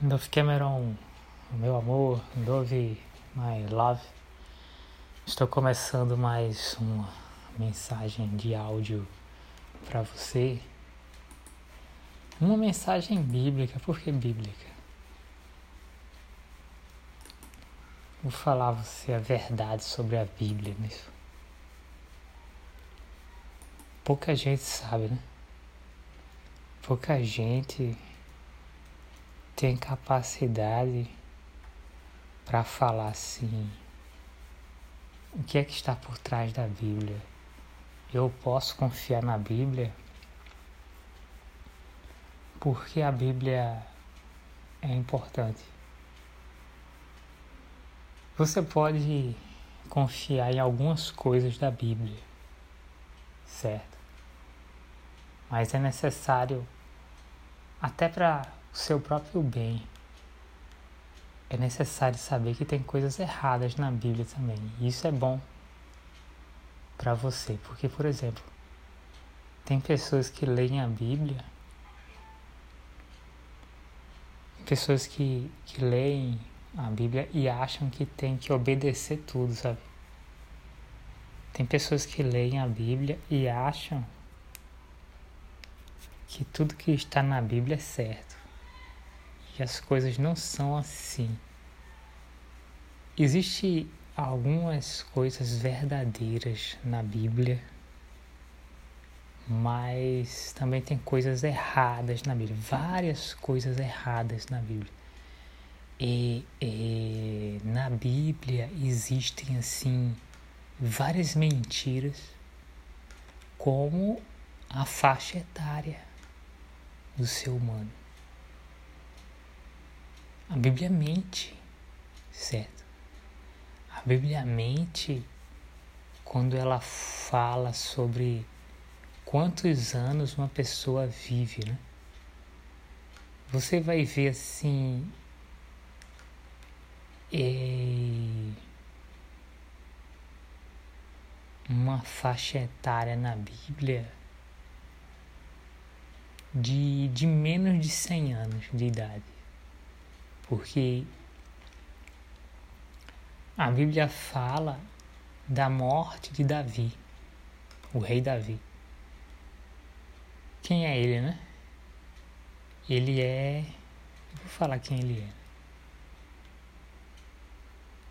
Dove Cameron, meu amor, Dove, my love. Estou começando mais uma mensagem de áudio para você. Uma mensagem bíblica, por que bíblica? Vou falar a você a verdade sobre a Bíblia nisso. Pouca gente sabe, né? Pouca gente tem capacidade para falar assim: o que é que está por trás da Bíblia? Eu posso confiar na Bíblia? Porque a Bíblia é importante. Você pode confiar em algumas coisas da Bíblia, certo? Mas é necessário, até para seu próprio bem, é necessário saber que tem coisas erradas na Bíblia também. E isso é bom para você, porque, por exemplo, tem pessoas que leem a Bíblia, pessoas que, que leem a Bíblia e acham que tem que obedecer tudo, sabe? Tem pessoas que leem a Bíblia e acham que tudo que está na Bíblia é certo que as coisas não são assim. Existem algumas coisas verdadeiras na Bíblia, mas também tem coisas erradas na Bíblia, várias coisas erradas na Bíblia. E, e na Bíblia existem assim várias mentiras, como a faixa etária do ser humano. A Bíblia mente, certo? A Bíblia mente quando ela fala sobre quantos anos uma pessoa vive, né? Você vai ver assim. É, uma faixa etária na Bíblia de, de menos de 100 anos de idade porque a Bíblia fala da morte de Davi, o rei Davi. Quem é ele, né? Ele é. Eu vou falar quem ele é.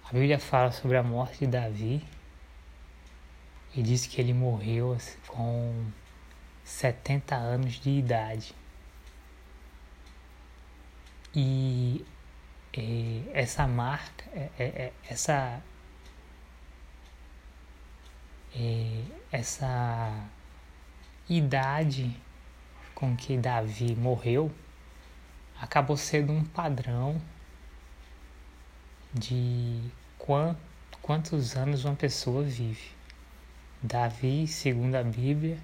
A Bíblia fala sobre a morte de Davi e diz que ele morreu com 70 anos de idade. E é, essa marca, é, é, essa, essa idade com que Davi morreu acabou sendo um padrão de quant, quantos anos uma pessoa vive. Davi, segundo a Bíblia,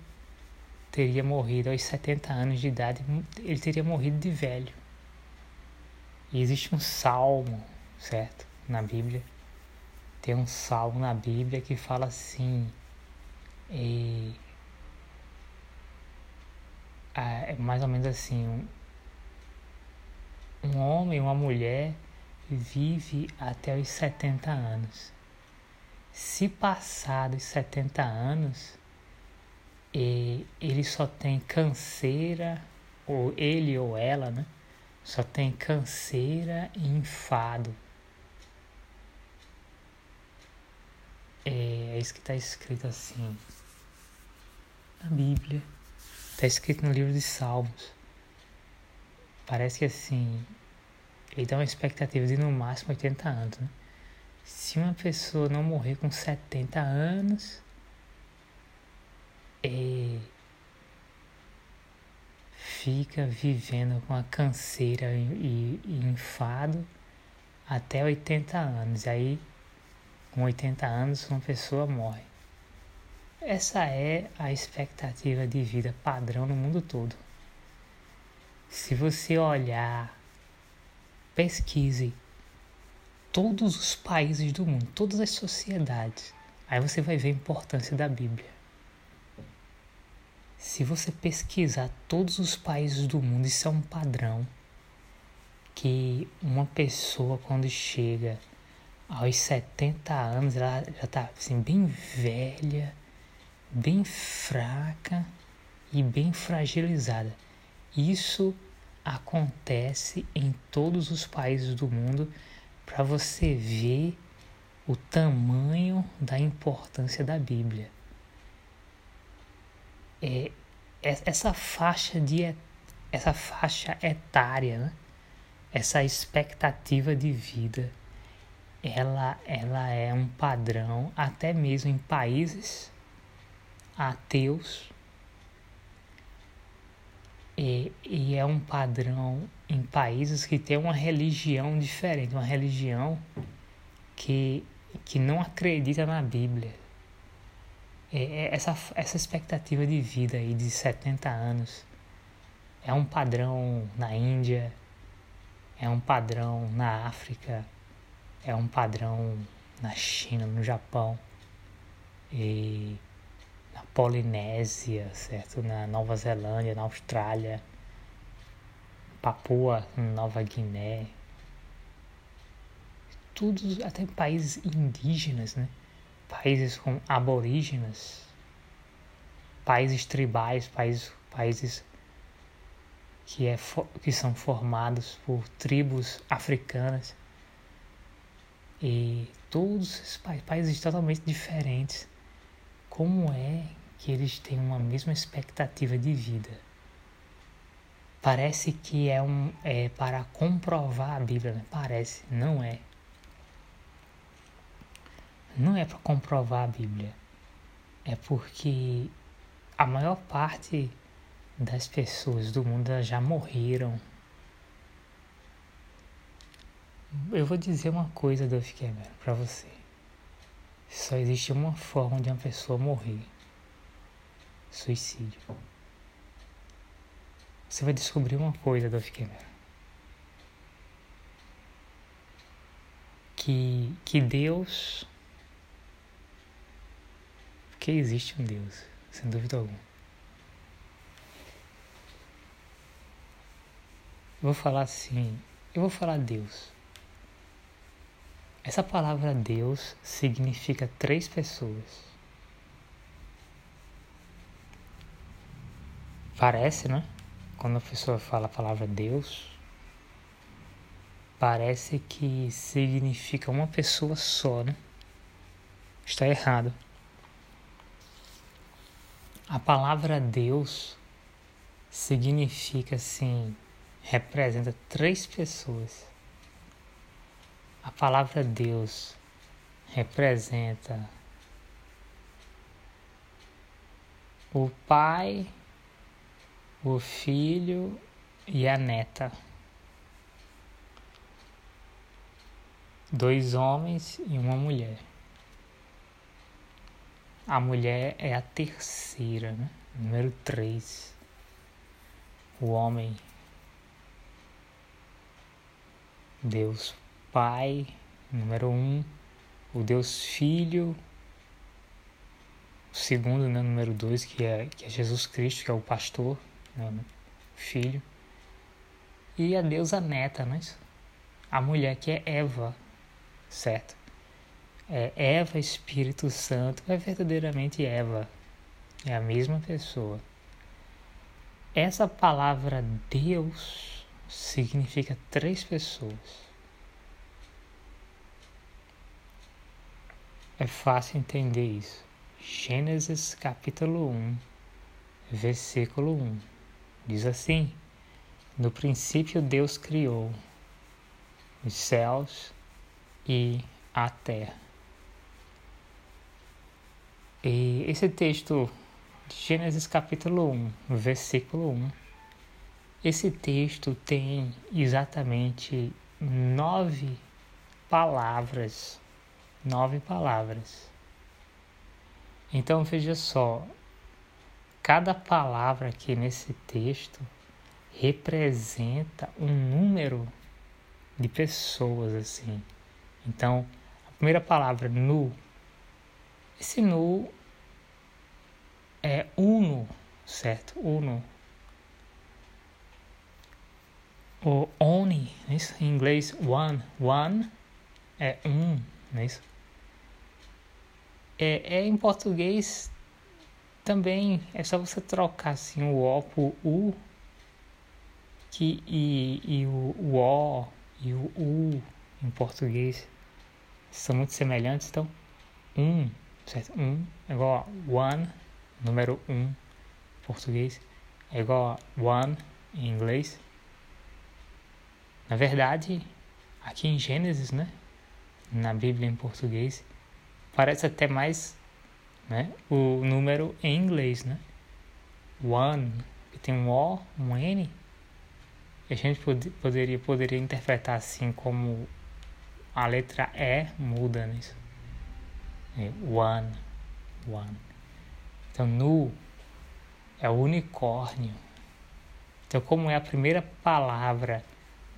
teria morrido aos 70 anos de idade, ele teria morrido de velho. E existe um salmo, certo? Na Bíblia. Tem um salmo na Bíblia que fala assim. E, é mais ou menos assim. Um, um homem, uma mulher vive até os 70 anos. Se passar dos 70 anos, ele só tem canseira, ou ele ou ela, né? Só tem canseira e enfado. É, é isso que está escrito assim na Bíblia. Está escrito no livro de Salmos. Parece que assim, ele dá uma expectativa de no máximo 80 anos. Né? Se uma pessoa não morrer com 70 anos, é, fica vivendo com a canseira e, e enfado até 80 anos. E aí, com 80 anos, uma pessoa morre. Essa é a expectativa de vida padrão no mundo todo. Se você olhar, pesquise todos os países do mundo, todas as sociedades, aí você vai ver a importância da Bíblia. Se você pesquisar todos os países do mundo, isso é um padrão que uma pessoa quando chega aos 70 anos, ela já está assim, bem velha, bem fraca e bem fragilizada. Isso acontece em todos os países do mundo para você ver o tamanho da importância da Bíblia. É, é essa faixa de essa faixa etária, né? essa expectativa de vida, ela, ela é um padrão até mesmo em países ateus e, e é um padrão em países que tem uma religião diferente, uma religião que, que não acredita na Bíblia. É, é essa, essa expectativa de vida aí de 70 anos é um padrão na Índia, é um padrão na África, é um padrão na China, no Japão. E Polinésia, certo? Na Nova Zelândia, na Austrália, Papua, Nova Guiné, tudo até países indígenas, né? Países com aborígenas, países tribais, países, países que, é, que são formados por tribos africanas e todos esses países totalmente diferentes. Como é que eles têm uma mesma expectativa de vida. Parece que é, um, é para comprovar a Bíblia, né? Parece, não é. Não é para comprovar a Bíblia. É porque a maior parte das pessoas do mundo já morreram. Eu vou dizer uma coisa, Duff Cameron, para você. Só existe uma forma de uma pessoa morrer suicídio. Você vai descobrir uma coisa, Dolph Cameron. Que, que Deus. Que existe um Deus, sem dúvida alguma. Eu vou falar assim. Eu vou falar Deus. Essa palavra Deus significa três pessoas. Parece, né? Quando a pessoa fala a palavra Deus, parece que significa uma pessoa só, né? Está errado. A palavra Deus significa assim, representa três pessoas. A palavra Deus representa o Pai, o filho e a neta. Dois homens e uma mulher. A mulher é a terceira, né? número três. O homem, Deus Pai, número um. O Deus Filho, o segundo, né, número dois, que é, que é Jesus Cristo, que é o pastor, né, filho. E a deusa neta, né? A mulher que é Eva, certo? É Eva, Espírito Santo, é verdadeiramente Eva. É a mesma pessoa. Essa palavra Deus significa três pessoas. É fácil entender isso. Gênesis capítulo 1, versículo 1. Diz assim: No princípio Deus criou os céus e a terra. E esse texto de Gênesis capítulo 1, versículo 1, esse texto tem exatamente nove palavras. Nove palavras. Então veja só, Cada palavra aqui nesse texto representa um número de pessoas assim. Então, a primeira palavra nu, esse nu é uno, certo? Uno. o only, é isso? Em inglês, one. One é um, não é isso? É, é em português também é só você trocar assim o O por U que, e, e o, o O e o U em português são muito semelhantes, então um, certo? Um é igual a one, número um em português, é igual a one em inglês. Na verdade, aqui em Gênesis, né? Na Bíblia em português, parece até mais né? o número em inglês, né? One, que tem um O, um N. E a gente pod poderia, poderia interpretar assim como a letra E muda nisso. É one, one. Então, nu é o unicórnio. Então, como é a primeira palavra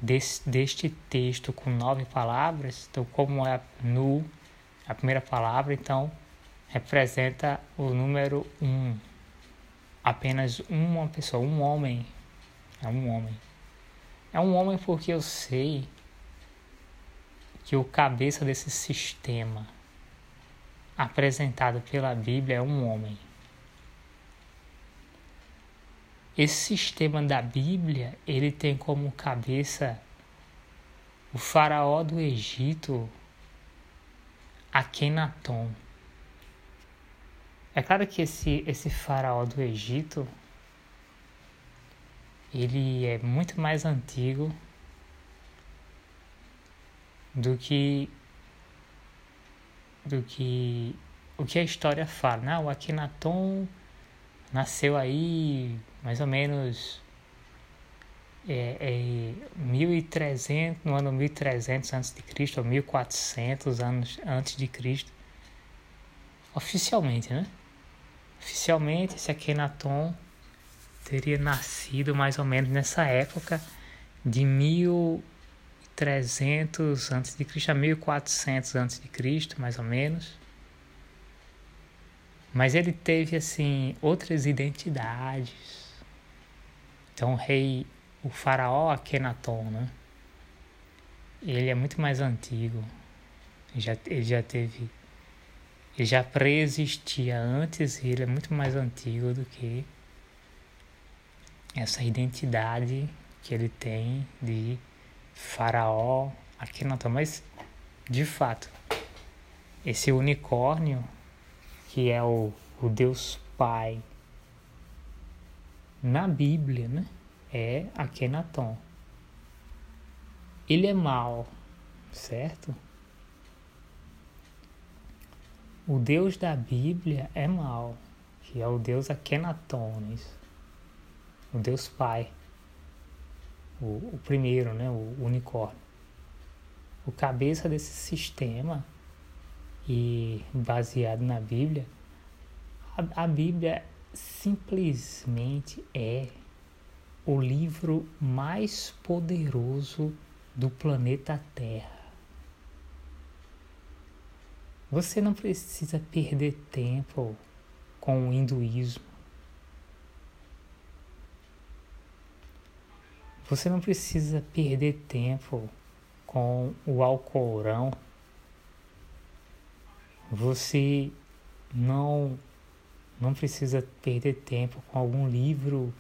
desse, deste texto com nove palavras, então, como é nu, a primeira palavra, então representa o número um. Apenas uma pessoa, um homem. É um homem. É um homem porque eu sei que o cabeça desse sistema apresentado pela Bíblia é um homem. Esse sistema da Bíblia, ele tem como cabeça o faraó do Egito, Akenaton. É claro que esse, esse faraó do Egito, ele é muito mais antigo do que do que o que a história fala. Né? o Akhenaton nasceu aí mais ou menos é, é 1300, no ano 1300 antes de Cristo, ou 1400 anos antes de Cristo, oficialmente, né? Oficialmente, esse Akhenaton teria nascido mais ou menos nessa época de 1300 antes de Cristo a 1400 antes de Cristo, mais ou menos. Mas ele teve assim outras identidades. Então, o rei, o faraó Akhenaton, né? Ele é muito mais antigo. Ele já, ele já teve ele já preexistia antes e ele é muito mais antigo do que essa identidade que ele tem de faraó Terra. Mas, de fato, esse unicórnio, que é o, o Deus Pai, na Bíblia, né, é Akenaton. Ele é mau, certo? O Deus da Bíblia é mal, que é o Deus Akenatones, o Deus Pai, o, o primeiro, né, o unicórnio. O cabeça desse sistema, e baseado na Bíblia, a, a Bíblia simplesmente é o livro mais poderoso do planeta Terra. Você não precisa perder tempo com o hinduísmo. Você não precisa perder tempo com o Alcorão. Você não não precisa perder tempo com algum livro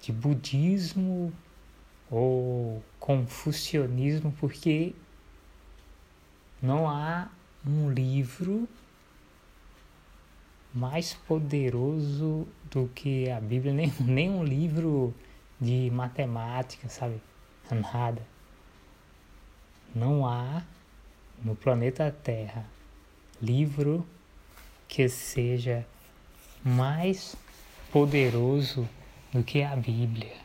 de budismo ou confucionismo, porque não há um livro mais poderoso do que a Bíblia, nem, nem um livro de matemática, sabe? Nada. Não há no planeta Terra livro que seja mais poderoso do que a Bíblia.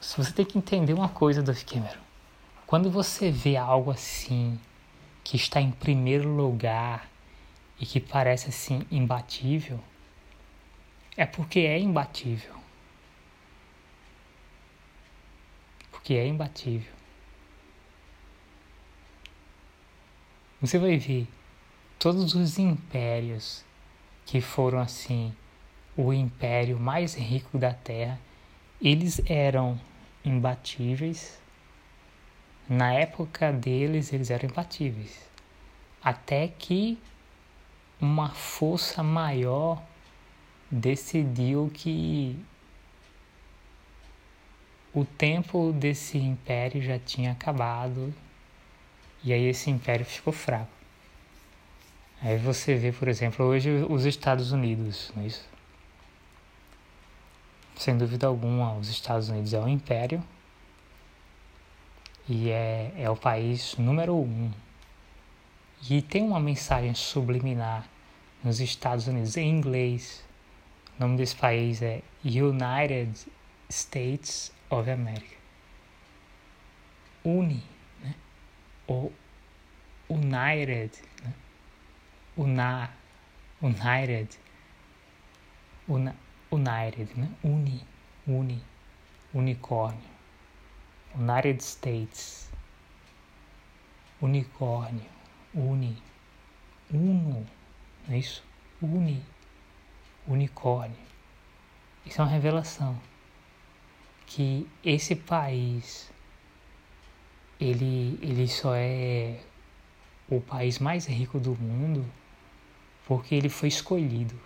Você tem que entender uma coisa, Duff Cameron. Quando você vê algo assim, que está em primeiro lugar e que parece assim imbatível, é porque é imbatível. Porque é imbatível. Você vai ver todos os impérios que foram assim o império mais rico da Terra, eles eram imbatíveis. Na época deles, eles eram imbatíveis. Até que uma força maior decidiu que o tempo desse império já tinha acabado e aí esse império ficou fraco. Aí você vê, por exemplo, hoje os Estados Unidos, não é isso? Sem dúvida alguma, os Estados Unidos é um império e é, é o país número um. E tem uma mensagem subliminar nos Estados Unidos em inglês. O nome desse país é United States of America. Uni, né? Ou United, né? Una, United, Una, United, né? Uni, Uni, unicórnio. United States, unicórnio, uni, uno, não é isso? Uni, unicórnio. Isso é uma revelação que esse país ele, ele só é o país mais rico do mundo porque ele foi escolhido.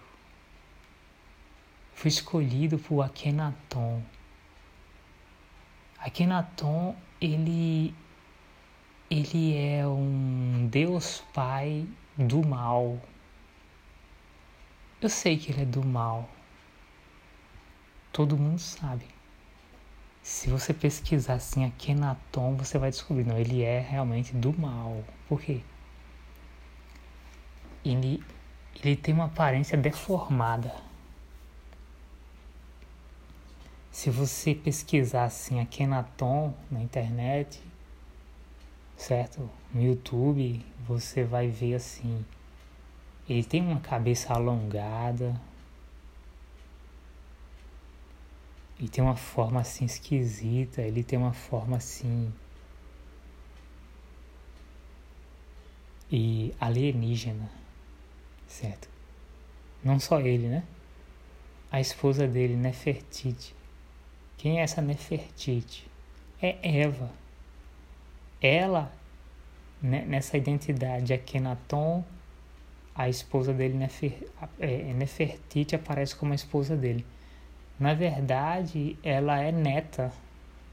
Foi escolhido por Akhenaton. Akhenaton, ele, ele é um Deus Pai do mal. Eu sei que ele é do mal. Todo mundo sabe. Se você pesquisar assim Akhenaton, você vai descobrir, não, ele é realmente do mal. Por quê? Ele, ele tem uma aparência deformada Se você pesquisar assim Akhenaton na internet, certo? No YouTube, você vai ver assim. Ele tem uma cabeça alongada. Ele tem uma forma assim esquisita, ele tem uma forma assim e alienígena, certo? Não só ele, né? A esposa dele, Nefertiti, quem é essa Nefertiti? É Eva. Ela, né, nessa identidade, Akhenaton, a esposa dele, Nefer, é, Nefertiti, aparece como a esposa dele. Na verdade, ela é neta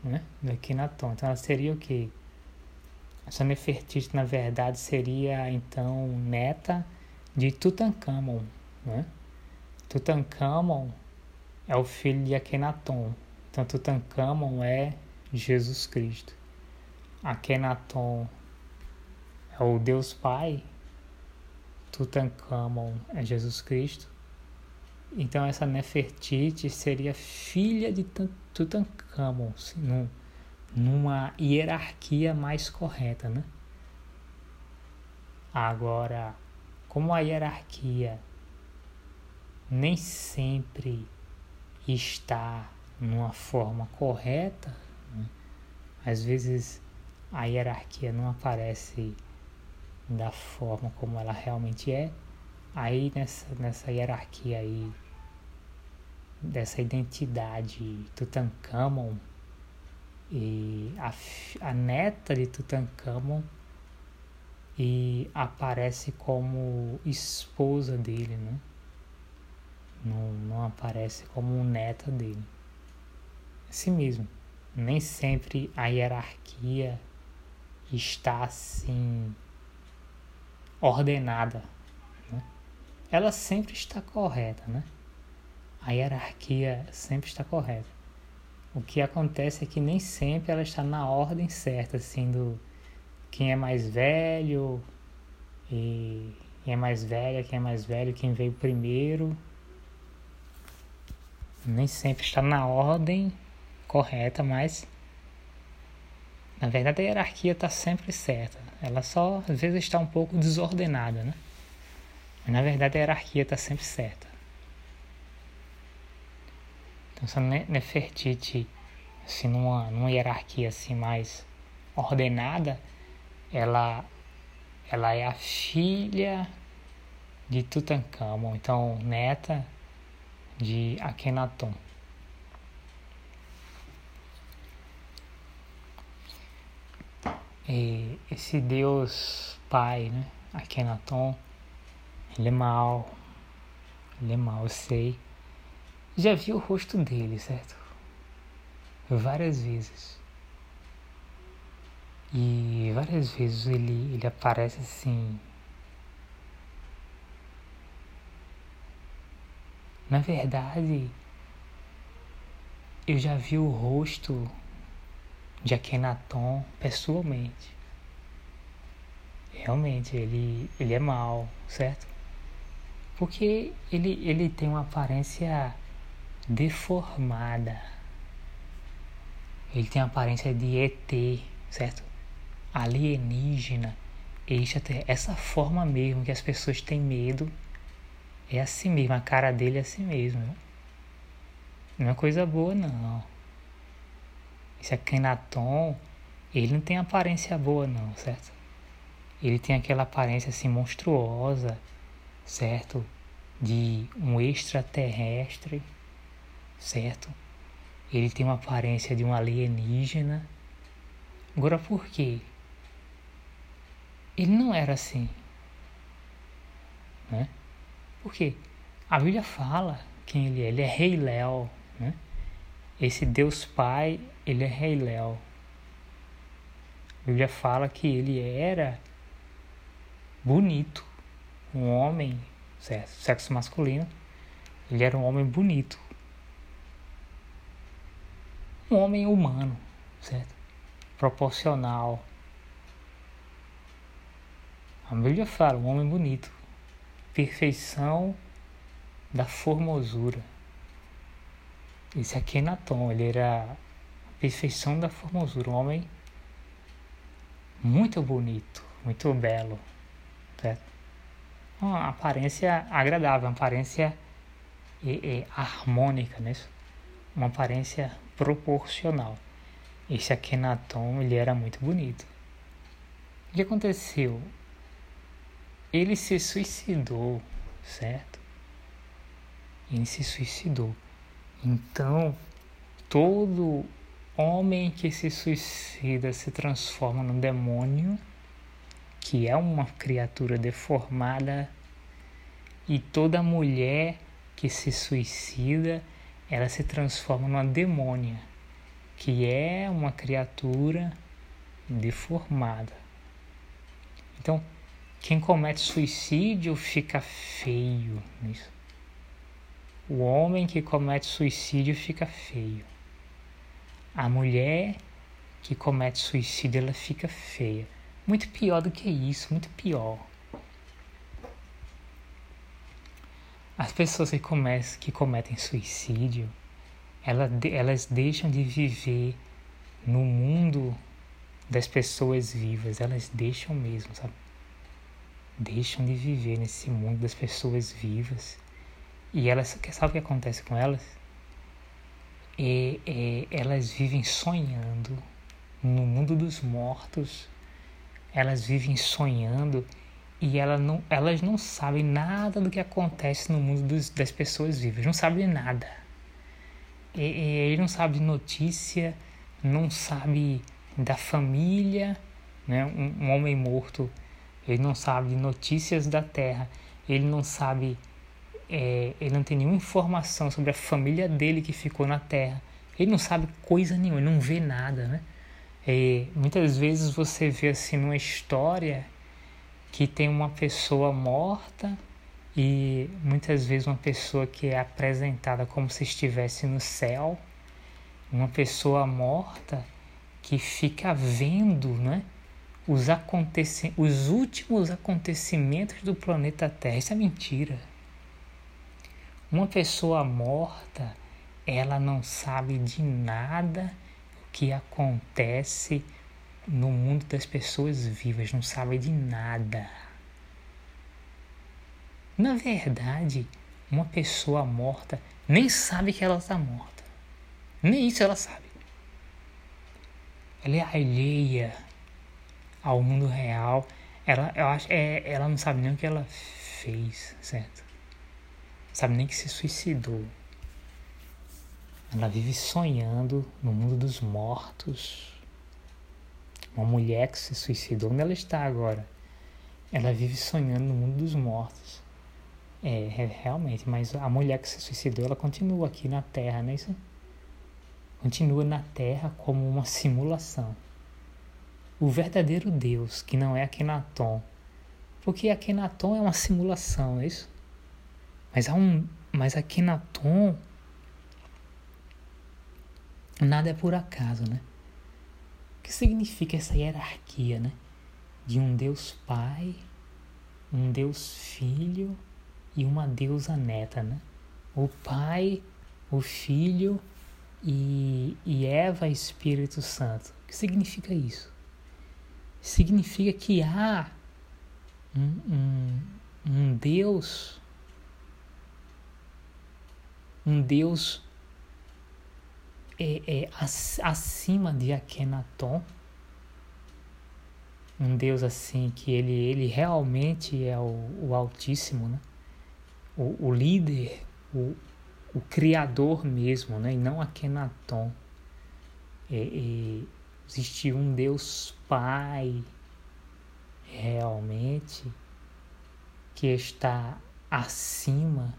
né, do Akhenaton. Então, ela seria o quê? Essa Nefertiti, na verdade, seria, então, neta de Tutankhamon. Né? Tutankhamon é o filho de Akhenaton. Então Tutankhamon é Jesus Cristo. Akhenaton é o Deus Pai. Tutankhamon é Jesus Cristo. Então essa Nefertiti seria filha de Tutankhamon, num, numa hierarquia mais correta, né? Agora, como a hierarquia nem sempre está numa forma correta, né? às vezes a hierarquia não aparece da forma como ela realmente é, aí nessa, nessa hierarquia aí, dessa identidade Tutankhamon, e a, a neta de Tutankhamon e aparece como esposa dele, né? Não, não aparece como neta dele si mesmo. Nem sempre a hierarquia está assim ordenada. Né? Ela sempre está correta, né? A hierarquia sempre está correta. O que acontece é que nem sempre ela está na ordem certa, assim, do quem é mais velho e quem é mais velha, quem é mais velho, quem veio primeiro. Nem sempre está na ordem correta, mas na verdade a hierarquia está sempre certa. Ela só às vezes está um pouco desordenada, né? Mas na verdade a hierarquia está sempre certa. Então essa Nefertiti, assim, numa, numa hierarquia assim mais ordenada, ela, ela é a filha de Tutankhamon, então neta de Akhenaton. E esse Deus Pai, né? Akenaton, ele é mal. Ele é mal, eu sei. Já vi o rosto dele, certo? Várias vezes. E várias vezes ele, ele aparece assim. Na verdade, eu já vi o rosto de Akenaton pessoalmente. Realmente, ele, ele é mal, certo? Porque ele, ele tem uma aparência deformada. Ele tem a aparência de ET, certo? Alienígena, essa forma mesmo que as pessoas têm medo é assim mesmo, a cara dele é assim mesmo. Não é coisa boa não. Esse Akhenaton, ele não tem aparência boa não, certo? Ele tem aquela aparência assim monstruosa, certo? De um extraterrestre, certo? Ele tem uma aparência de um alienígena. Agora por quê? Ele não era assim, né? Porque a Bíblia fala quem ele é. Ele é Rei Léo, né? Esse Deus Pai, ele é Rei Léo. A Bíblia fala que ele era bonito, um homem, sexo masculino. Ele era um homem bonito. Um homem humano, certo? Proporcional. A Bíblia fala, um homem bonito perfeição da formosura. Esse aqui é Natom, ele era a perfeição da formosura, um homem muito bonito, muito belo, certo? Uma aparência agradável, uma aparência é, é, harmônica, né? uma aparência proporcional. Esse Akhenaton, ele era muito bonito. O que aconteceu? Ele se suicidou, certo? Ele se suicidou. Então, todo homem que se suicida se transforma num demônio, que é uma criatura deformada, e toda mulher que se suicida, ela se transforma numa demônia, que é uma criatura deformada. Então, quem comete suicídio fica feio. O homem que comete suicídio fica feio. A mulher que comete suicídio ela fica feia. Muito pior do que isso, muito pior. As pessoas que, que cometem suicídio, elas deixam de viver no mundo das pessoas vivas, elas deixam mesmo, sabe? Deixam de viver nesse mundo das pessoas vivas. E elas, sabe o que acontece com elas? É, é, elas vivem sonhando no mundo dos mortos. Elas vivem sonhando e ela não, elas não sabem nada do que acontece no mundo dos, das pessoas vivas. Não sabem nada. E, e, ele não sabe notícia, não sabe da família, né? um, um homem morto ele não sabe notícias da terra, ele não sabe, é, ele não tem nenhuma informação sobre a família dele que ficou na terra, ele não sabe coisa nenhuma, ele não vê nada, né? E muitas vezes você vê assim numa história que tem uma pessoa morta e muitas vezes uma pessoa que é apresentada como se estivesse no céu, uma pessoa morta que fica vendo, né? Os, aconteci os últimos acontecimentos do planeta Terra. Isso é mentira. Uma pessoa morta, ela não sabe de nada que acontece no mundo das pessoas vivas, não sabe de nada. Na verdade, uma pessoa morta nem sabe que ela está morta. Nem isso ela sabe. Ela é alheia ao mundo real, ela, eu acho, é, ela não sabe nem o que ela fez, certo? Não sabe nem que se suicidou. Ela vive sonhando no mundo dos mortos. Uma mulher que se suicidou, onde ela está agora? Ela vive sonhando no mundo dos mortos. É, é, realmente, mas a mulher que se suicidou, ela continua aqui na Terra, não é isso? Continua na Terra como uma simulação. O verdadeiro Deus, que não é Akenaton, porque Akenaton é uma simulação, é isso? Mas há um, mas Akenaton nada é por acaso, né? O que significa essa hierarquia, né? De um Deus Pai, um Deus Filho e uma deusa neta, né? O Pai, o Filho e, e Eva Espírito Santo. O que significa isso? Significa que há um, um, um Deus, um Deus é, é, acima de Akenaton, um Deus assim que ele, ele realmente é o, o Altíssimo, né? o, o líder, o, o criador mesmo, né? e não Akenaton. É, é, existe um Deus Pai realmente que está acima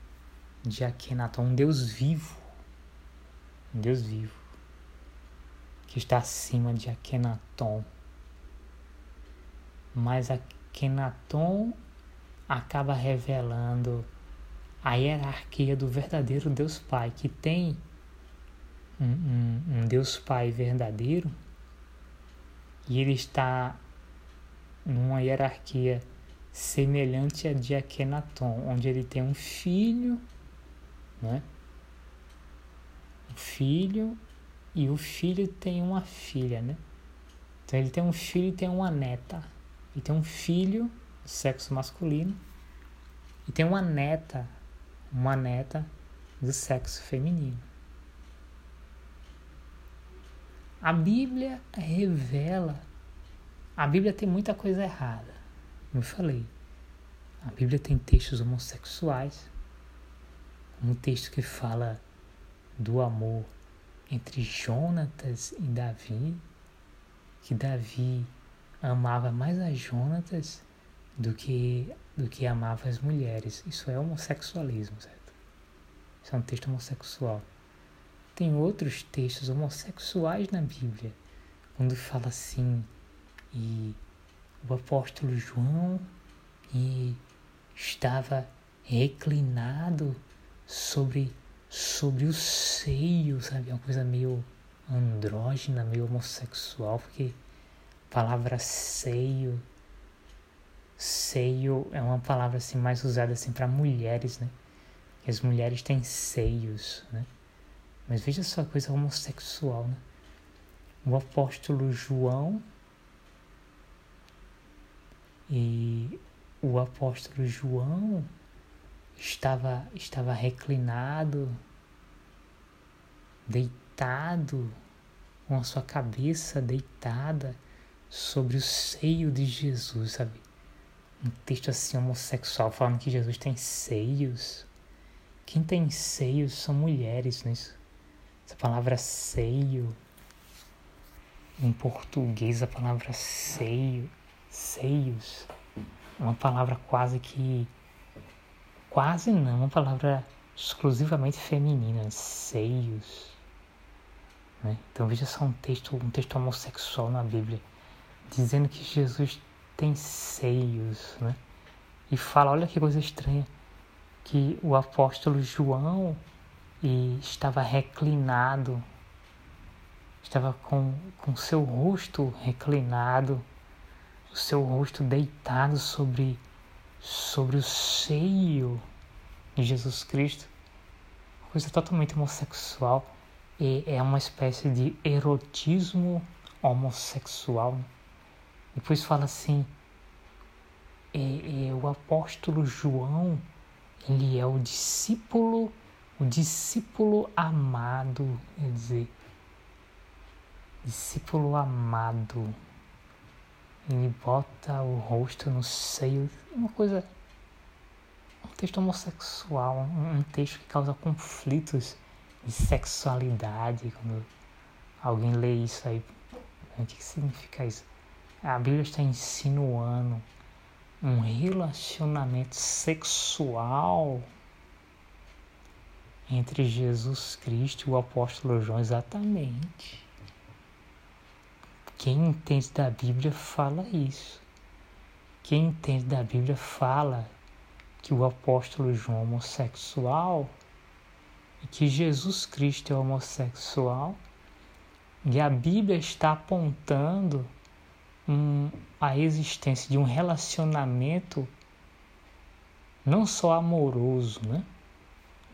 de Akenaton, um Deus vivo, um Deus vivo. Que está acima de Akenaton. Mas Akenaton acaba revelando a hierarquia do verdadeiro Deus Pai, que tem um, um, um Deus Pai verdadeiro e ele está numa hierarquia semelhante a de Akenaton, onde ele tem um filho, né? Um filho e o filho tem uma filha, né? Então ele tem um filho e tem uma neta. E tem um filho, sexo masculino, e tem uma neta, uma neta do sexo feminino. A Bíblia revela. A Bíblia tem muita coisa errada, como eu falei. A Bíblia tem textos homossexuais, um texto que fala do amor entre Jonatas e Davi, que Davi amava mais a Jonatas do que do que amava as mulheres. Isso é homossexualismo, certo? Isso é um texto homossexual. Tem outros textos homossexuais na Bíblia, quando fala assim, e o apóstolo João e estava reclinado sobre sobre o seio, sabe? Uma coisa meio andrógena, meio homossexual, porque a palavra seio seio é uma palavra assim mais usada assim para mulheres, né? As mulheres têm seios, né? Mas veja só a coisa homossexual, né? O apóstolo João e o apóstolo João estava estava reclinado, deitado, com a sua cabeça deitada sobre o seio de Jesus, sabe? um texto assim homossexual falando que Jesus tem seios. Quem tem seios são mulheres, não é isso? Essa palavra seio, em português a palavra seio, seios, uma palavra quase que, quase não, uma palavra exclusivamente feminina, seios. Né? Então veja só um texto, um texto homossexual na Bíblia, dizendo que Jesus tem seios, né? E fala, olha que coisa estranha, que o apóstolo João e estava reclinado, estava com, com seu rosto reclinado, o seu rosto deitado sobre, sobre o seio de Jesus Cristo. Coisa totalmente homossexual. E é uma espécie de erotismo homossexual. Depois fala assim, é, é, o apóstolo João, ele é o discípulo, o discípulo amado, quer dizer, discípulo amado. Ele bota o rosto no seio, uma coisa, um texto homossexual, um, um texto que causa conflitos de sexualidade. Quando alguém lê isso aí, o que significa isso? a Bíblia está insinuando um relacionamento sexual entre Jesus Cristo e o apóstolo João, exatamente. Quem entende da Bíblia fala isso. Quem entende da Bíblia fala que o apóstolo João é homossexual e que Jesus Cristo é homossexual. E a Bíblia está apontando um, a existência de um relacionamento não só amoroso, né?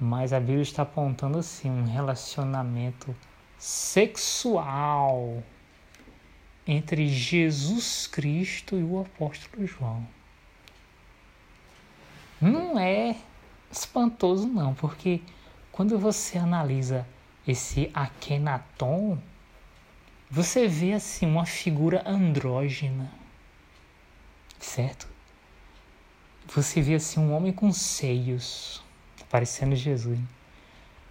Mas a Bíblia está apontando assim um relacionamento sexual entre Jesus Cristo e o apóstolo João. Não é espantoso não, porque quando você analisa esse Akenaton, você vê assim uma figura andrógena, certo? Você vê assim um homem com seios, parecendo Jesus,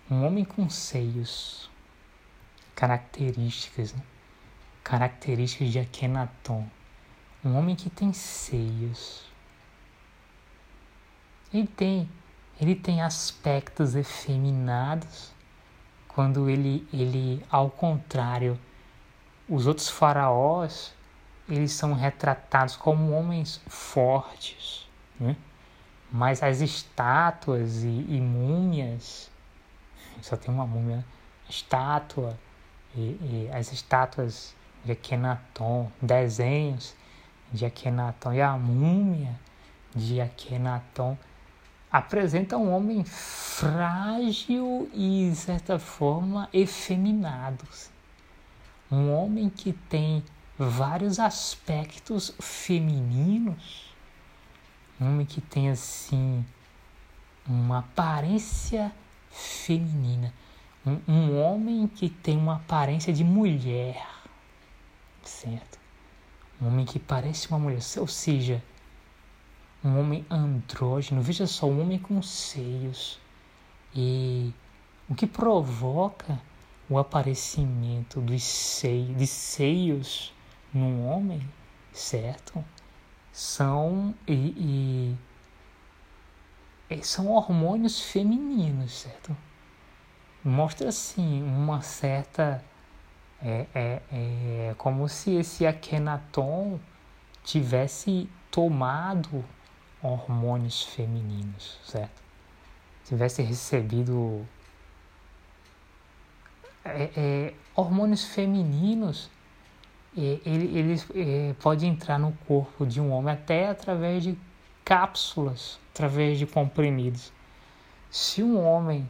um homem com seios, características, né? características de Akenaton, um homem que tem seios. Ele tem, ele tem aspectos efeminados, quando ele, ele ao contrário, os outros faraós, eles são retratados como homens fortes, né? Mas as estátuas e, e múmias, só tem uma múmia, estátua, e, e as estátuas de Akhenaton, desenhos de Akhenaton e a múmia de Akhenaton apresenta um homem frágil e, de certa forma, efeminado. Um homem que tem vários aspectos femininos, um homem que tem, assim, uma aparência feminina, um, um homem que tem uma aparência de mulher certo? Um homem que parece uma mulher, ou seja, um homem andrógeno. Veja só, um homem com seios. E o que provoca o aparecimento dos seios, de seios num homem, certo? São e, e são hormônios femininos, certo? Mostra assim uma certa é, é, é como se esse Akhenaton tivesse tomado hormônios femininos, certo? Tivesse recebido é, é, hormônios femininos, é, ele, ele é, pode entrar no corpo de um homem até através de cápsulas, através de comprimidos. Se um homem,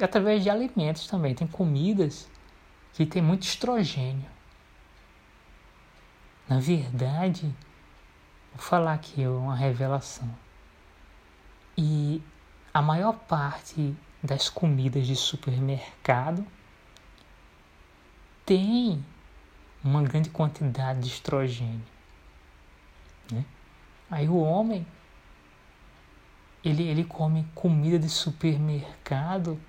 através de alimentos também, tem comidas que tem muito estrogênio. Na verdade, vou falar aqui uma revelação. E a maior parte das comidas de supermercado tem uma grande quantidade de estrogênio. Né? Aí o homem ele, ele come comida de supermercado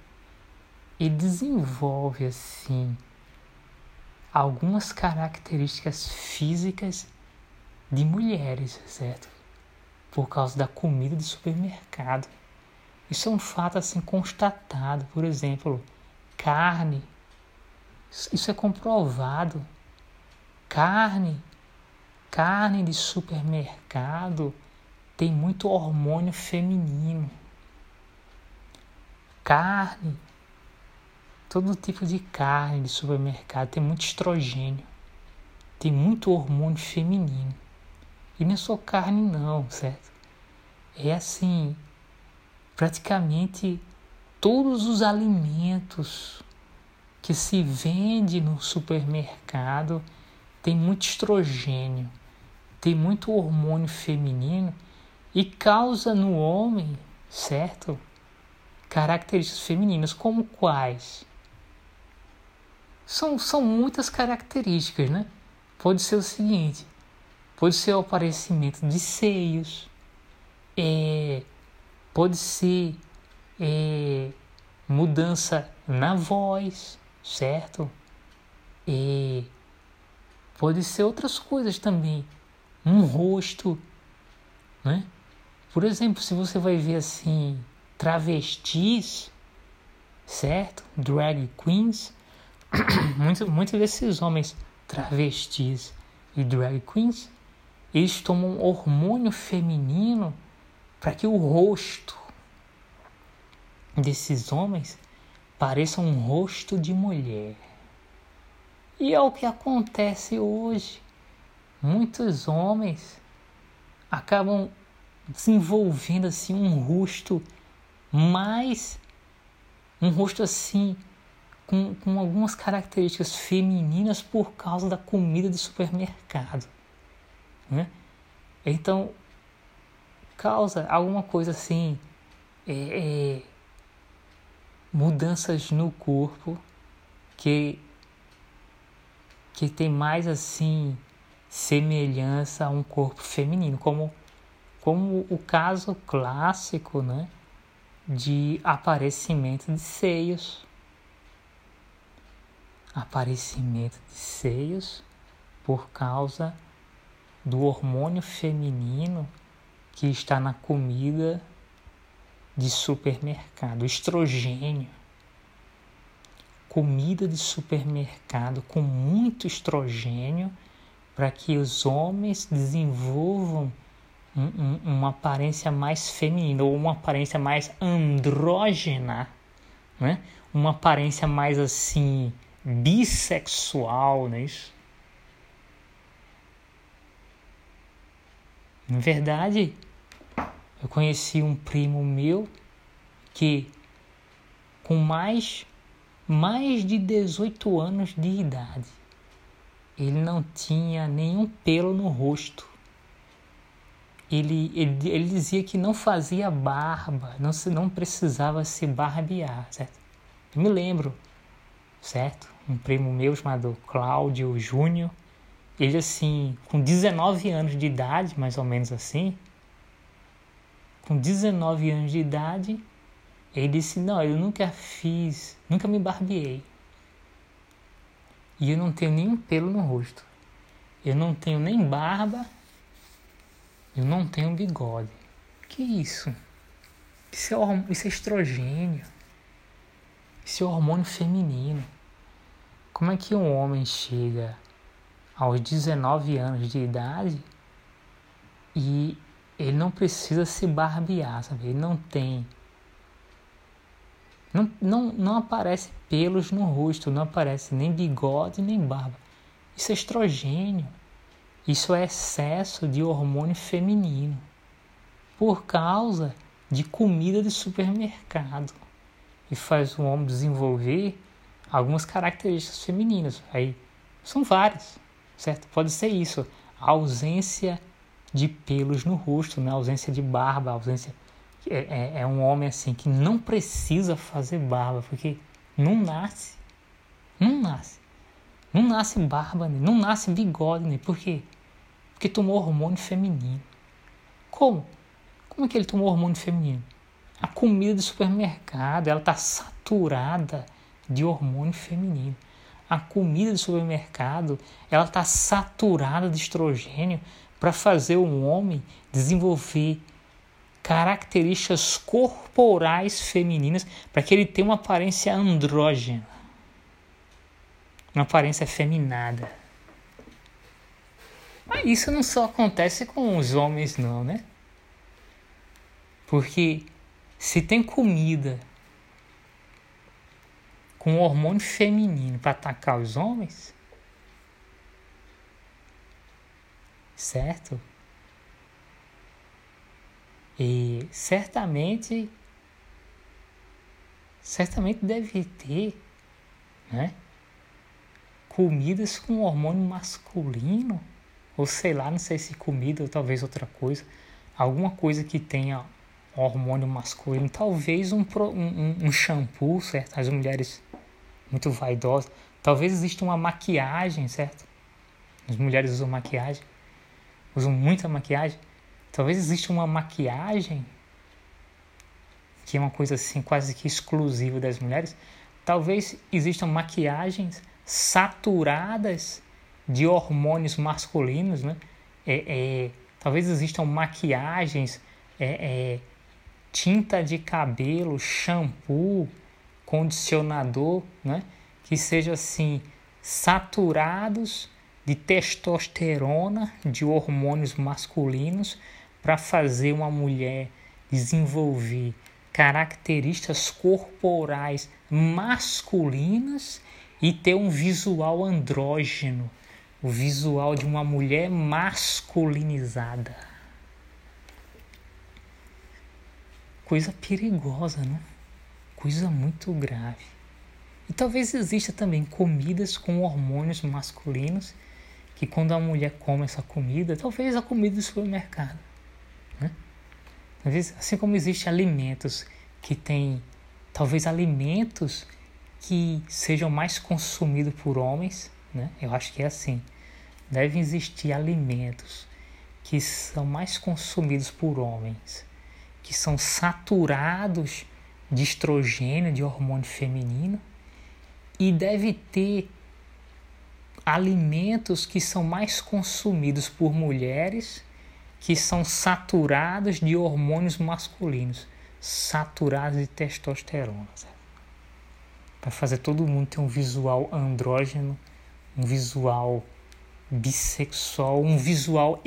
e desenvolve assim algumas características físicas de mulheres, certo? Por causa da comida de supermercado. Isso é um fato assim constatado, por exemplo, carne. Isso é comprovado. Carne, carne de supermercado tem muito hormônio feminino. Carne todo tipo de carne de supermercado tem muito estrogênio, tem muito hormônio feminino. E não é só carne não, certo? É assim, praticamente todos os alimentos que se vende no supermercado tem muito estrogênio, tem muito hormônio feminino e causa no homem, certo? Características femininas como quais? são, são muitas características, né? Pode ser o seguinte, pode ser o aparecimento de seios, é, pode ser é, mudança na voz, certo? É, Pode ser outras coisas também. Um rosto, né? Por exemplo, se você vai ver assim, travestis, certo? Drag queens, muitos, muitos desses homens travestis e drag queens, eles tomam hormônio feminino para que o rosto desses homens pareça um rosto de mulher. E é o que acontece hoje. Muitos homens acabam desenvolvendo assim um rosto mais um rosto assim com, com algumas características femininas por causa da comida de supermercado. Né? Então, causa alguma coisa assim, é, é, mudanças no corpo que, que tem mais assim semelhança a um corpo feminino, como, como o caso clássico né, de aparecimento de seios aparecimento de seios por causa do hormônio feminino que está na comida de supermercado, estrogênio. Comida de supermercado com muito estrogênio para que os homens desenvolvam um, um, uma aparência mais feminina ou uma aparência mais andrógena, né? uma aparência mais assim bissexual, não é isso? Na verdade, eu conheci um primo meu que com mais mais de 18 anos de idade, ele não tinha nenhum pelo no rosto. Ele, ele, ele dizia que não fazia barba, não, se, não precisava se barbear, certo? Eu me lembro certo? Um primo meu chamado Cláudio Júnior. Ele, assim, com 19 anos de idade, mais ou menos assim, com 19 anos de idade, ele disse: Não, eu nunca fiz, nunca me barbeei. E eu não tenho nenhum pelo no rosto. Eu não tenho nem barba. Eu não tenho bigode. Que isso? Isso é, isso é estrogênio. Esse hormônio feminino. Como é que um homem chega aos 19 anos de idade e ele não precisa se barbear, sabe? Ele não tem. Não, não, não aparece pelos no rosto, não aparece nem bigode nem barba. Isso é estrogênio. Isso é excesso de hormônio feminino por causa de comida de supermercado e faz o homem desenvolver algumas características femininas. Aí são várias, certo? Pode ser isso, a ausência de pelos no rosto, né? a ausência de barba, a ausência é, é, é, um homem assim que não precisa fazer barba porque não nasce, não nasce, não nasce barba, né? não nasce bigode, né? por quê? Porque tomou hormônio feminino. Como? Como é que ele tomou hormônio feminino? A comida do supermercado, ela está saturada de hormônio feminino. A comida do supermercado, ela está saturada de estrogênio para fazer o homem desenvolver características corporais femininas para que ele tenha uma aparência andrógena, uma aparência feminada. Mas isso não só acontece com os homens, não, né? Porque se tem comida com hormônio feminino para atacar os homens? Certo? E certamente certamente deve ter, né? Comidas com hormônio masculino, ou sei lá, não sei se comida ou talvez outra coisa, alguma coisa que tenha hormônio masculino, talvez um, um, um shampoo, certo? As mulheres muito vaidosa. Talvez exista uma maquiagem, certo? As mulheres usam maquiagem, usam muita maquiagem. Talvez exista uma maquiagem que é uma coisa assim quase que exclusiva das mulheres. Talvez existam maquiagens saturadas de hormônios masculinos, né? É, é, talvez existam maquiagens, é, é, tinta de cabelo, shampoo, condicionador, né? Que sejam assim saturados de testosterona, de hormônios masculinos, para fazer uma mulher desenvolver características corporais masculinas e ter um visual andrógeno, o visual de uma mulher masculinizada. Coisa perigosa, né? Coisa muito grave. E talvez exista também comidas com hormônios masculinos que quando a mulher come essa comida, talvez a comida do supermercado? Assim como existem alimentos que têm, talvez alimentos que sejam mais consumidos por homens, né? Eu acho que é assim. Devem existir alimentos que são mais consumidos por homens, que são saturados de estrogênio, de hormônio feminino, e deve ter alimentos que são mais consumidos por mulheres que são saturados de hormônios masculinos, saturados de testosterona. Para fazer todo mundo ter um visual andrógeno, um visual bissexual, um visual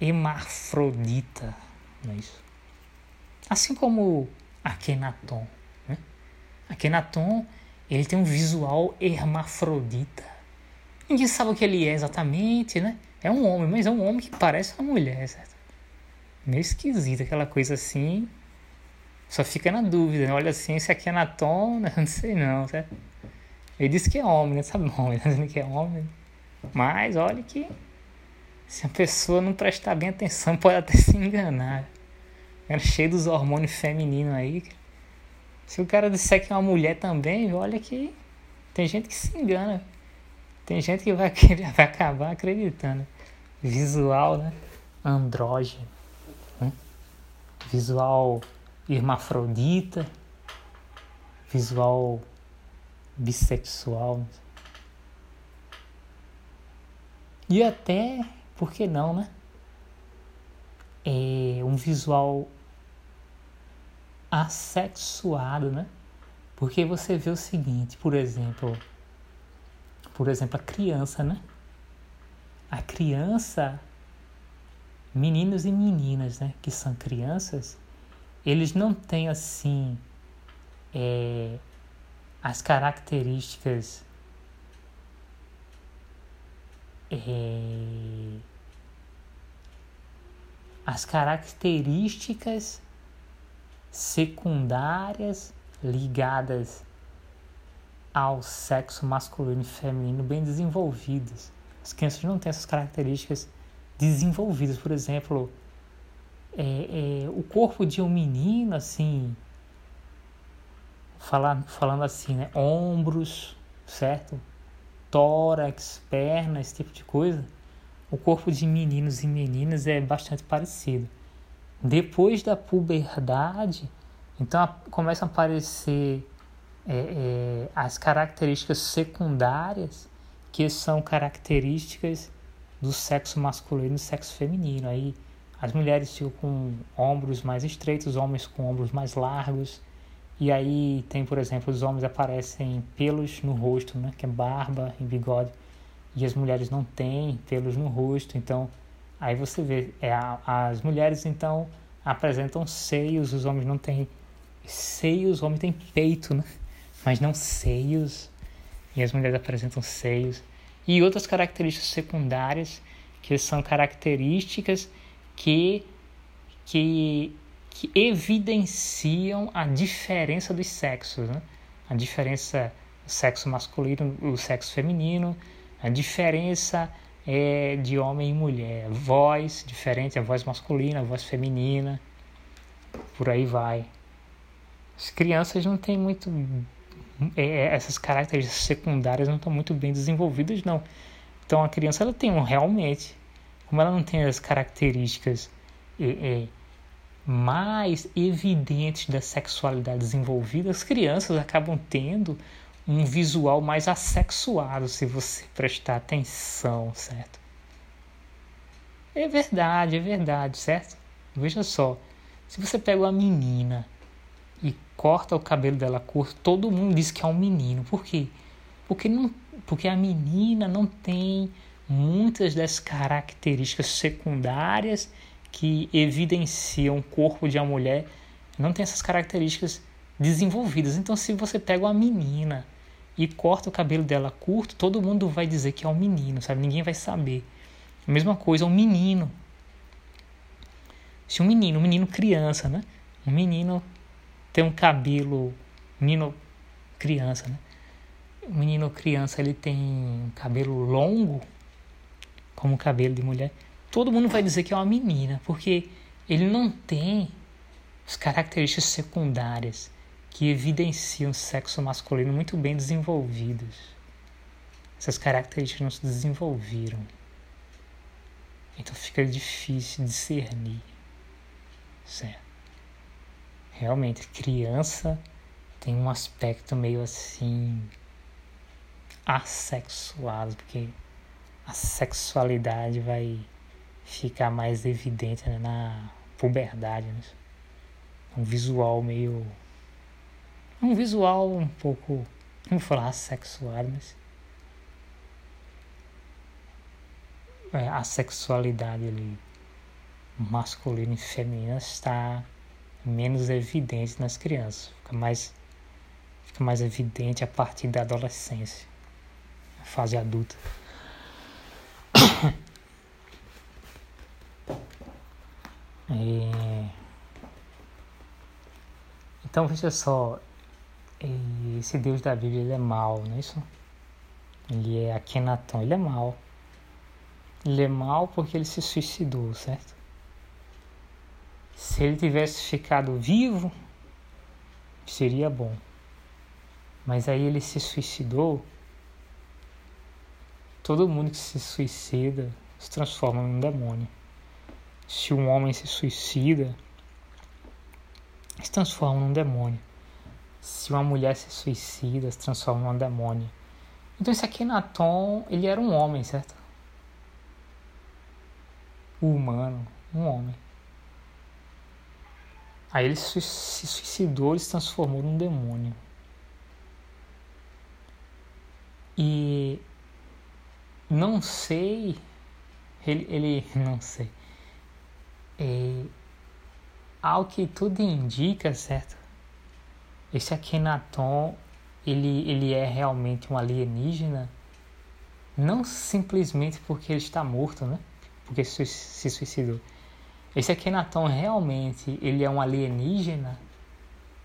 hermafrodita. Não é isso? Assim como Akhenaton. Né? Akhenaton ele tem um visual hermafrodita. Ninguém sabe o que ele é exatamente, né? É um homem, mas é um homem que parece uma mulher, certo? Meio esquisito, aquela coisa assim. Só fica na dúvida, né? Olha assim, esse aqui é Naton, não sei não, certo? Ele disse que é homem, né? Sabe homem, tá dizendo que é homem. Mas olha que se a pessoa não prestar bem atenção, pode até se enganar. Era cheio dos hormônios femininos aí. Se o cara disser que é uma mulher também, olha que tem gente que se engana. Tem gente que vai, vai acabar acreditando. Visual, né? Andrógeno. Né? Visual hermafrodita. Visual bissexual. E até, por que não, né? É um visual assexuado, né? Porque você vê o seguinte, por exemplo, por exemplo, a criança, né? A criança, meninos e meninas, né, que são crianças, eles não têm assim é, as características é, as características secundárias ligadas ao sexo masculino e feminino bem desenvolvidas. As crianças não têm essas características desenvolvidas. Por exemplo, é, é, o corpo de um menino, assim, falar, falando assim, né? Ombros, certo? Tórax, pernas, esse tipo de coisa. O corpo de meninos e meninas é bastante parecido. Depois da puberdade, então começam a aparecer é, é, as características secundárias que são características do sexo masculino e do sexo feminino. Aí as mulheres ficam com ombros mais estreitos, os homens com ombros mais largos. E aí tem, por exemplo, os homens aparecem pelos no rosto, né, que é barba e bigode, e as mulheres não têm pelos no rosto. Então, aí você vê, é, as mulheres então apresentam seios, os homens não têm seios, os homens têm peito, né? Mas não seios. E as mulheres apresentam seios. E outras características secundárias, que são características que, que, que evidenciam a diferença dos sexos. Né? A diferença sexo masculino do sexo feminino, a diferença é, de homem e mulher. Voz diferente, a voz masculina, a voz feminina, por aí vai. As crianças não têm muito essas características secundárias não estão muito bem desenvolvidas, não. Então a criança ela tem um realmente, como ela não tem as características é, é, mais evidentes da sexualidade desenvolvida, as crianças acabam tendo um visual mais assexuado, se você prestar atenção, certo? É verdade, é verdade, certo? Veja só, se você pega uma menina corta o cabelo dela curto, todo mundo diz que é um menino. Por quê? Porque, não, porque a menina não tem muitas das características secundárias que evidenciam o corpo de uma mulher, não tem essas características desenvolvidas. Então, se você pega uma menina e corta o cabelo dela curto, todo mundo vai dizer que é um menino, sabe? Ninguém vai saber. A mesma coisa, um menino. Se um menino, um menino criança, né? Um menino tem um cabelo, menino criança, né? Um menino criança, ele tem um cabelo longo, como o cabelo de mulher. Todo mundo vai dizer que é uma menina, porque ele não tem as características secundárias que evidenciam o sexo masculino muito bem desenvolvidos. Essas características não se desenvolveram. Então fica difícil discernir. Certo? Realmente, criança tem um aspecto meio assim assexuado, porque a sexualidade vai ficar mais evidente né, na puberdade. Né? Um visual meio um visual um pouco, não falar sexual, mas é, a sexualidade ali masculina e feminina está menos evidente nas crianças, fica mais, fica mais evidente a partir da adolescência, a fase adulta. É... Então veja só, esse Deus da Bíblia ele é mau, não é isso? Ele é Akenaton, ele é mau. Ele é mau porque ele se suicidou, certo? Se ele tivesse ficado vivo, seria bom. Mas aí ele se suicidou. Todo mundo que se suicida se transforma num demônio. Se um homem se suicida, se transforma num demônio se uma mulher se suicida, se transforma num demônio. Então esse aqui Natom, ele era um homem, certo? O humano, um homem. Aí ele se suicidou, ele se transformou num demônio. E não sei, ele, ele não sei. É, ao que tudo indica, certo? esse Akhenaton ele, ele é realmente um alienígena, não simplesmente porque ele está morto, né? Porque se suicidou. Esse Akhenaton realmente ele é um alienígena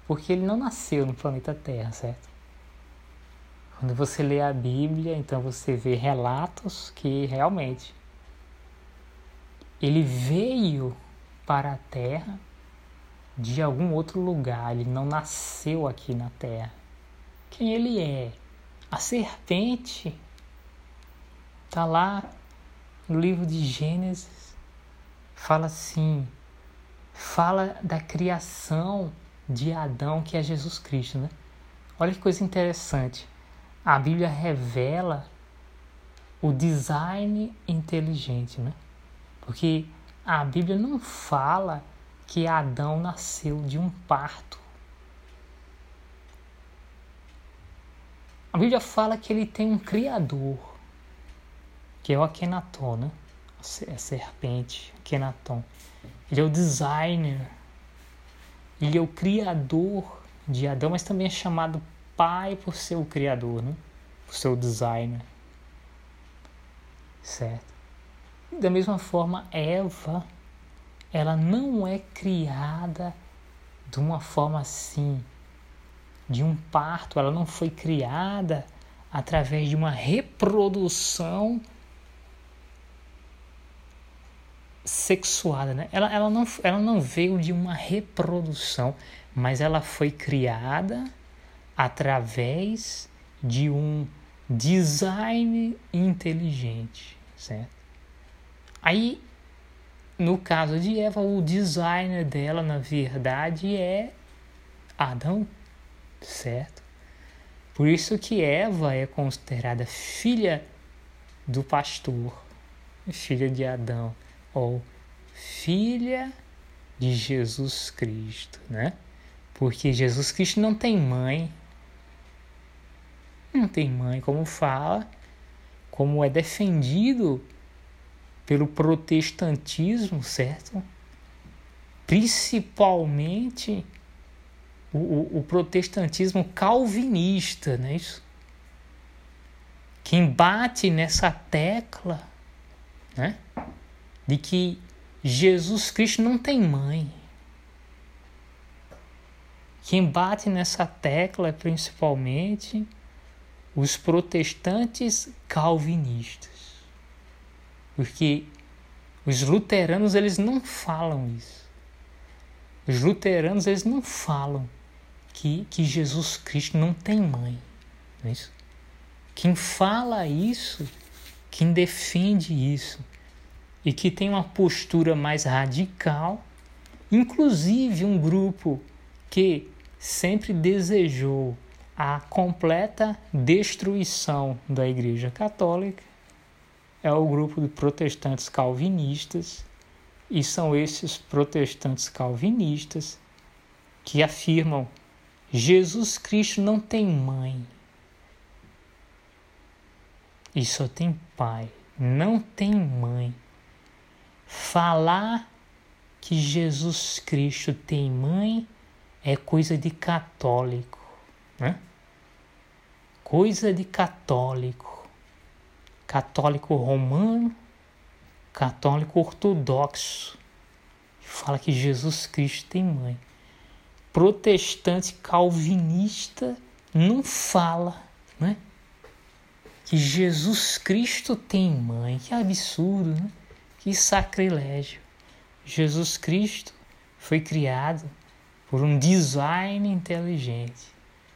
porque ele não nasceu no planeta Terra, certo? Quando você lê a Bíblia, então você vê relatos que realmente ele veio para a Terra de algum outro lugar, ele não nasceu aqui na terra. Quem ele é? A serpente. Está lá no livro de Gênesis. Fala assim: fala da criação de Adão, que é Jesus Cristo, né? Olha que coisa interessante. A Bíblia revela o design inteligente, né? Porque a Bíblia não fala que Adão nasceu de um parto. A Bíblia fala que ele tem um criador, que é o Akenaton, né? A serpente, Akenaton. Ele é o designer, ele é o criador de Adão, mas também é chamado pai por ser o criador, né? por ser o designer. Certo? Da mesma forma, Eva ela não é criada de uma forma assim, de um parto, ela não foi criada através de uma reprodução sexuada, né? Ela, ela, não, ela não veio de uma reprodução, mas ela foi criada através de um design inteligente, certo? Aí no caso de Eva, o designer dela, na verdade, é Adão, certo? Por isso que Eva é considerada filha do pastor, filha de Adão, ou filha de Jesus Cristo, né? Porque Jesus Cristo não tem mãe. Não tem mãe, como fala, como é defendido pelo protestantismo, certo? Principalmente o, o, o protestantismo calvinista, não é isso? Quem bate nessa tecla, né? De que Jesus Cristo não tem mãe. Quem bate nessa tecla é principalmente os protestantes calvinistas. Porque os luteranos eles não falam isso. Os luteranos eles não falam que, que Jesus Cristo não tem mãe. Não é isso? Quem fala isso, quem defende isso e que tem uma postura mais radical, inclusive um grupo que sempre desejou a completa destruição da Igreja Católica, é o grupo de protestantes calvinistas, e são esses protestantes calvinistas que afirmam Jesus Cristo não tem mãe e só tem pai, não tem mãe. Falar que Jesus Cristo tem mãe é coisa de católico, né? Coisa de católico. Católico romano, católico ortodoxo. Fala que Jesus Cristo tem mãe protestante calvinista não fala, né? Que Jesus Cristo tem mãe. Que absurdo, né? Que sacrilégio. Jesus Cristo foi criado por um design inteligente.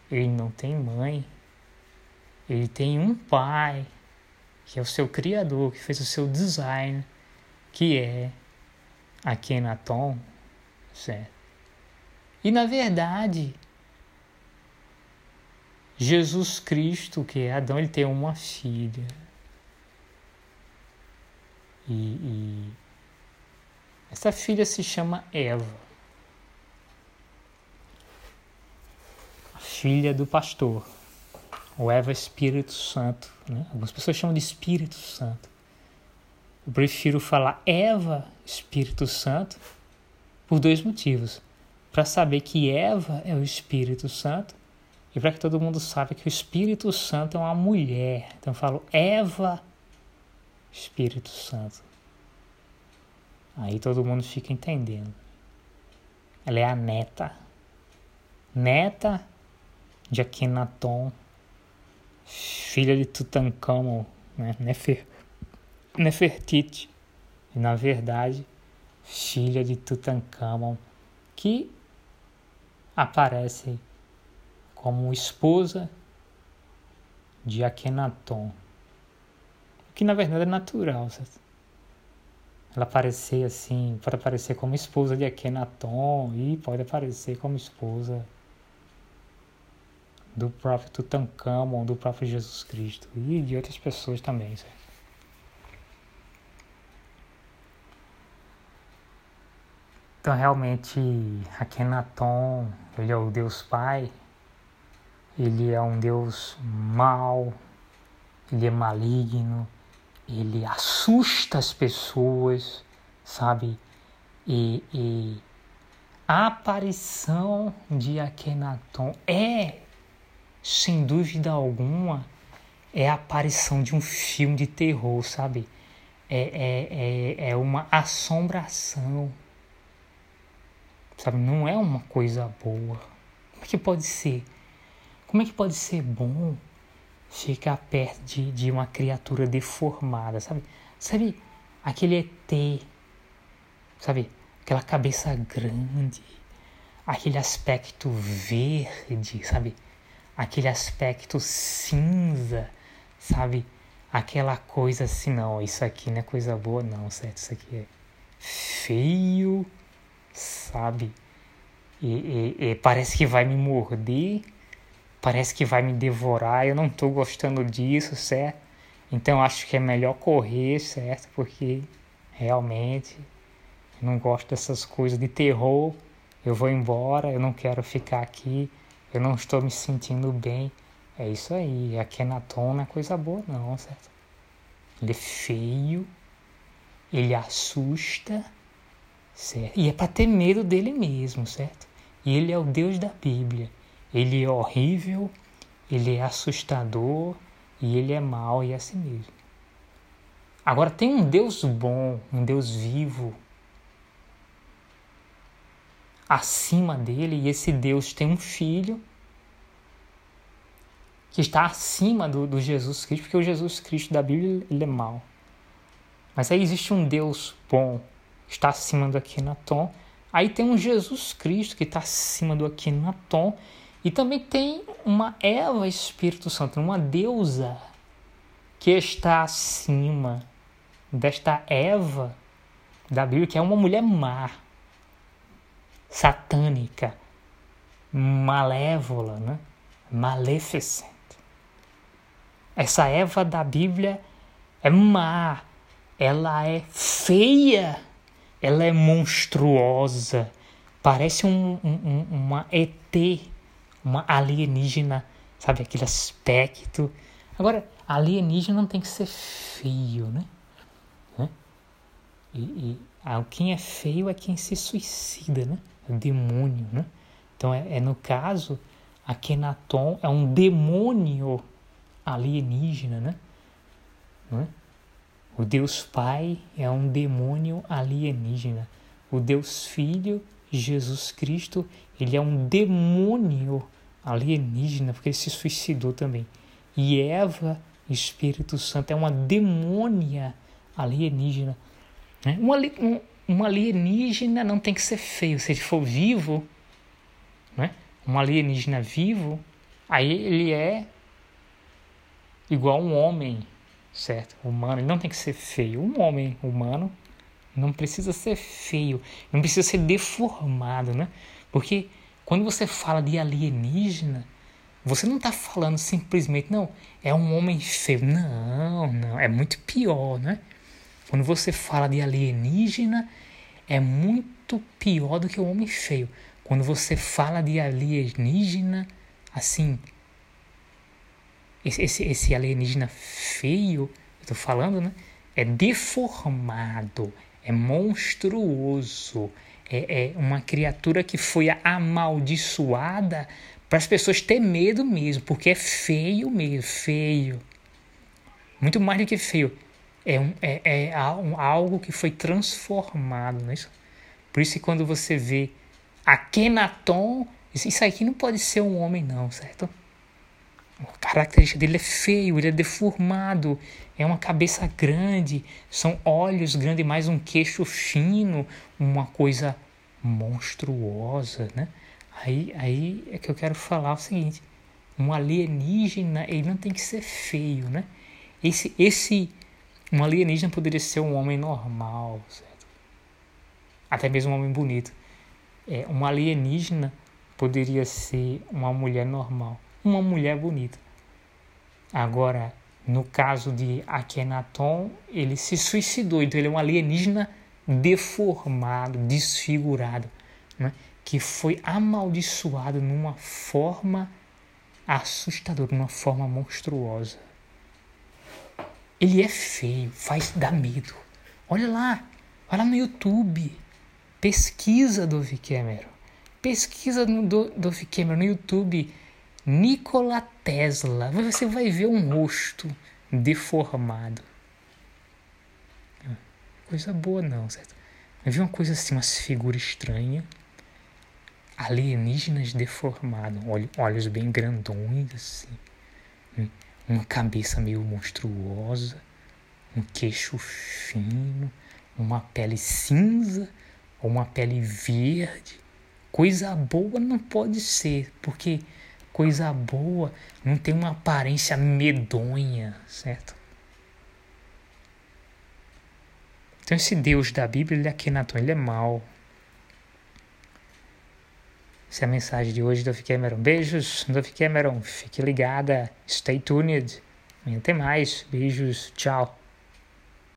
Ele não tem mãe. Ele tem um pai, que é o seu criador, que fez o seu design, que é Akhenaton, certo? E na verdade, Jesus Cristo, que é Adão, ele tem uma filha. E, e essa filha se chama Eva, filha do pastor, ou Eva Espírito Santo. Né? Algumas pessoas chamam de Espírito Santo. Eu prefiro falar Eva Espírito Santo por dois motivos para saber que Eva é o Espírito Santo e para que todo mundo saiba que o Espírito Santo é uma mulher. Então eu falo Eva, Espírito Santo. Aí todo mundo fica entendendo. Ela é a neta. Neta de Akhenaton, filha de Tutankhamon, né? Nefer, Nefertiti. E na verdade, filha de Tutankhamon, que aparece como esposa de Akhenaton, que na verdade é natural. Certo? Ela aparecer assim, pode aparecer como esposa de Akhenaton e pode aparecer como esposa do próprio Tutankhamon, do próprio Jesus Cristo e de outras pessoas também. Certo? Então realmente Akhenaton, ele é o Deus Pai, ele é um Deus mau, ele é maligno, ele assusta as pessoas, sabe? E, e a aparição de Akhenaton é, sem dúvida alguma, é a aparição de um filme de terror, sabe? É, é, é, é uma assombração Sabe, não é uma coisa boa. Como é que pode ser? Como é que pode ser bom ficar perto de, de uma criatura deformada, sabe? Sabe, aquele ET, sabe? Aquela cabeça grande, aquele aspecto verde, sabe? Aquele aspecto cinza, sabe? Aquela coisa assim, não, isso aqui não é coisa boa, não, certo? Isso aqui é feio, sabe? E, e, e, parece que vai me morder, parece que vai me devorar, eu não estou gostando disso, certo? Então acho que é melhor correr, certo? Porque realmente eu não gosto dessas coisas de terror. Eu vou embora, eu não quero ficar aqui, eu não estou me sentindo bem. É isso aí, a Kenaton não é coisa boa não, certo? Ele é feio, ele assusta, certo? E é para ter medo dele mesmo, certo? E ele é o Deus da Bíblia. Ele é horrível, ele é assustador e ele é mau e é assim mesmo. Agora tem um Deus bom, um Deus vivo acima dele e esse Deus tem um filho que está acima do, do Jesus Cristo, porque o Jesus Cristo da Bíblia ele é mau. Mas aí existe um Deus bom, que está acima do Akhenaton. Aí tem um Jesus Cristo que está acima do Akhenaton. E também tem uma Eva Espírito Santo, uma deusa que está acima desta Eva da Bíblia, que é uma mulher má, satânica, malévola, né? Maleficent. Essa Eva da Bíblia é má, ela é feia, ela é monstruosa, parece um, um, uma ET, uma alienígena, sabe? Aquele aspecto. Agora, alienígena não tem que ser feio, né? né? E, e ah, quem é feio é quem se suicida, né? É o demônio, né? Então, é, é no caso, a Kenaton é um demônio alienígena, né? né? O Deus Pai é um demônio alienígena. O Deus Filho, Jesus Cristo, ele é um demônio alienígena, porque ele se suicidou também. E Eva, Espírito Santo, é uma demônia alienígena. Né? Um, um, um alienígena não tem que ser feio. Se ele for vivo, né? um alienígena vivo, aí ele é igual um homem, certo? Humano, ele não tem que ser feio. Um homem humano não precisa ser feio, não precisa ser deformado, né? Porque quando você fala de alienígena, você não está falando simplesmente, não, é um homem feio. Não, não, é muito pior, né? Quando você fala de alienígena, é muito pior do que o um homem feio. Quando você fala de alienígena, assim, esse, esse, esse alienígena feio, eu tô falando, né? É deformado, é monstruoso, é, é uma criatura que foi amaldiçoada para as pessoas ter medo mesmo, porque é feio mesmo, feio. Muito mais do que feio. É, um, é, é algo que foi transformado, não é isso? Por isso que quando você vê Akenaton, isso aqui não pode ser um homem não, certo? Característica dele é feio, ele é deformado, é uma cabeça grande, são olhos grandes, mais um queixo fino, uma coisa monstruosa, né? Aí, aí é que eu quero falar o seguinte: um alienígena ele não tem que ser feio, né? Esse, esse, um alienígena poderia ser um homem normal, certo? Até mesmo um homem bonito. É, um alienígena poderia ser uma mulher normal uma mulher bonita. Agora, no caso de Akhenaton, ele se suicidou, então ele é um alienígena deformado, desfigurado, né? que foi amaldiçoado numa forma assustadora, numa forma monstruosa. Ele é feio, faz dar medo. Olha lá, olha lá no YouTube, pesquisa do Cameron, pesquisa do, do Cameron no YouTube Nikola Tesla. Você vai ver um rosto deformado. Coisa boa não, certo? Vai ver uma coisa assim, umas figuras estranhas. Alienígenas deformados, olhos bem grandões assim. Uma cabeça meio monstruosa, um queixo fino, uma pele cinza ou uma pele verde. Coisa boa não pode ser, porque coisa boa, não tem uma aparência medonha, certo? Então esse Deus da Bíblia, ele é Akenaton, ele é mau. Essa é a mensagem de hoje do Cameron. Beijos, Dove Cameron. Fique ligada. Stay tuned. Amanhã tem mais. Beijos. Tchau.